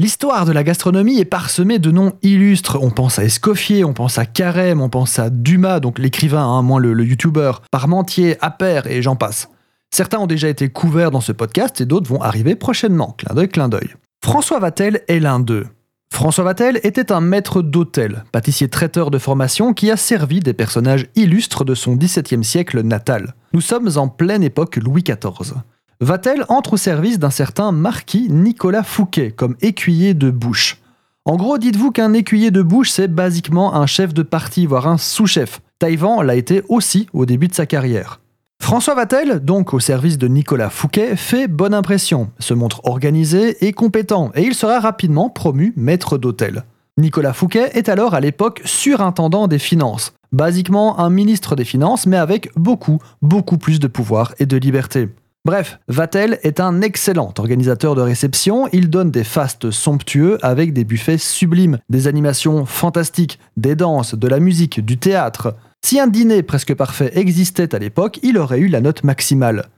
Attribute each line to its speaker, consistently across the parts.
Speaker 1: L'histoire de la gastronomie est parsemée de noms illustres. On pense à Escoffier, on pense à Carême, on pense à Dumas, donc l'écrivain, hein, moins le, youtubeur, Parmentier, Appert et j'en passe. Certains ont déjà été couverts dans ce podcast et d'autres vont arriver prochainement. Clin d'œil, clin d'œil. François Vatel est l'un d'eux. François Vatel était un maître d'hôtel, pâtissier traiteur de formation qui a servi des personnages illustres de son XVIIe siècle natal. Nous sommes en pleine époque Louis XIV. Vatel entre au service d'un certain marquis Nicolas Fouquet comme écuyer de bouche? En gros, dites-vous qu'un écuyer de bouche, c'est basiquement un chef de parti, voire un sous-chef. Taïwan l'a été aussi au début de sa carrière. François Vatel, donc au service de Nicolas Fouquet, fait bonne impression, se montre organisé et compétent, et il sera rapidement promu maître d'hôtel. Nicolas Fouquet est alors à l'époque surintendant des finances, basiquement un ministre des Finances, mais avec beaucoup, beaucoup plus de pouvoir et de liberté. Bref, Vatel est un excellent organisateur de réception, il donne des fastes somptueux avec des buffets sublimes, des animations fantastiques, des danses, de la musique, du théâtre. Si un dîner presque parfait existait à l'époque, il aurait eu la note maximale.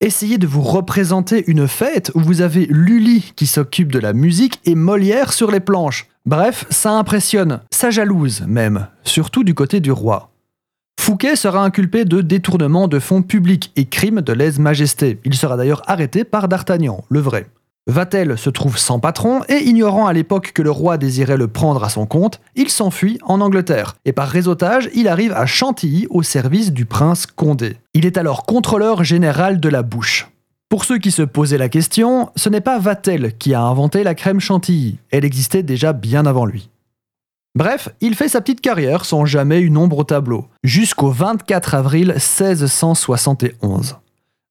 Speaker 1: Essayez de vous représenter une fête où vous avez Lully qui s'occupe de la musique et Molière sur les planches. Bref, ça impressionne, ça jalouse même, surtout du côté du roi. Fouquet sera inculpé de détournement de fonds publics et crime de lèse-majesté. Il sera d'ailleurs arrêté par D'Artagnan, le vrai. Vatel se trouve sans patron et ignorant à l'époque que le roi désirait le prendre à son compte, il s'enfuit en Angleterre et par réseautage, il arrive à Chantilly au service du prince Condé. Il est alors contrôleur général de la bouche. Pour ceux qui se posaient la question, ce n'est pas Vatel qui a inventé la crème Chantilly, elle existait déjà bien avant lui. Bref, il fait sa petite carrière sans jamais une ombre au tableau, jusqu'au 24 avril 1671.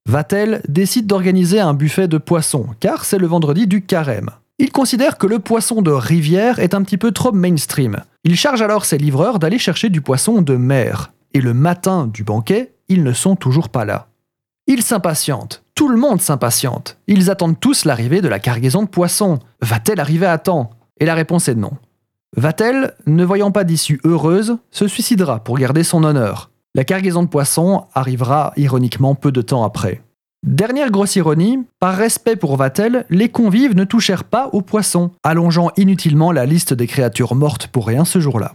Speaker 1: Vatel décide d'organiser un buffet de poissons, car c'est le vendredi du carême. Il considère que le poisson de rivière est un petit peu trop mainstream. Il charge alors ses livreurs d'aller chercher du poisson de mer. Et le matin du banquet, ils ne sont toujours pas là. Ils s'impatientent. Tout le monde s'impatiente. Ils attendent tous l'arrivée de la cargaison de poissons. Va-t-elle arriver à temps Et la réponse est non. Vatel, ne voyant pas d'issue heureuse, se suicidera pour garder son honneur? La cargaison de poissons arrivera ironiquement peu de temps après. Dernière grosse ironie, par respect pour Vatel, les convives ne touchèrent pas aux poissons, allongeant inutilement la liste des créatures mortes pour rien ce jour-là.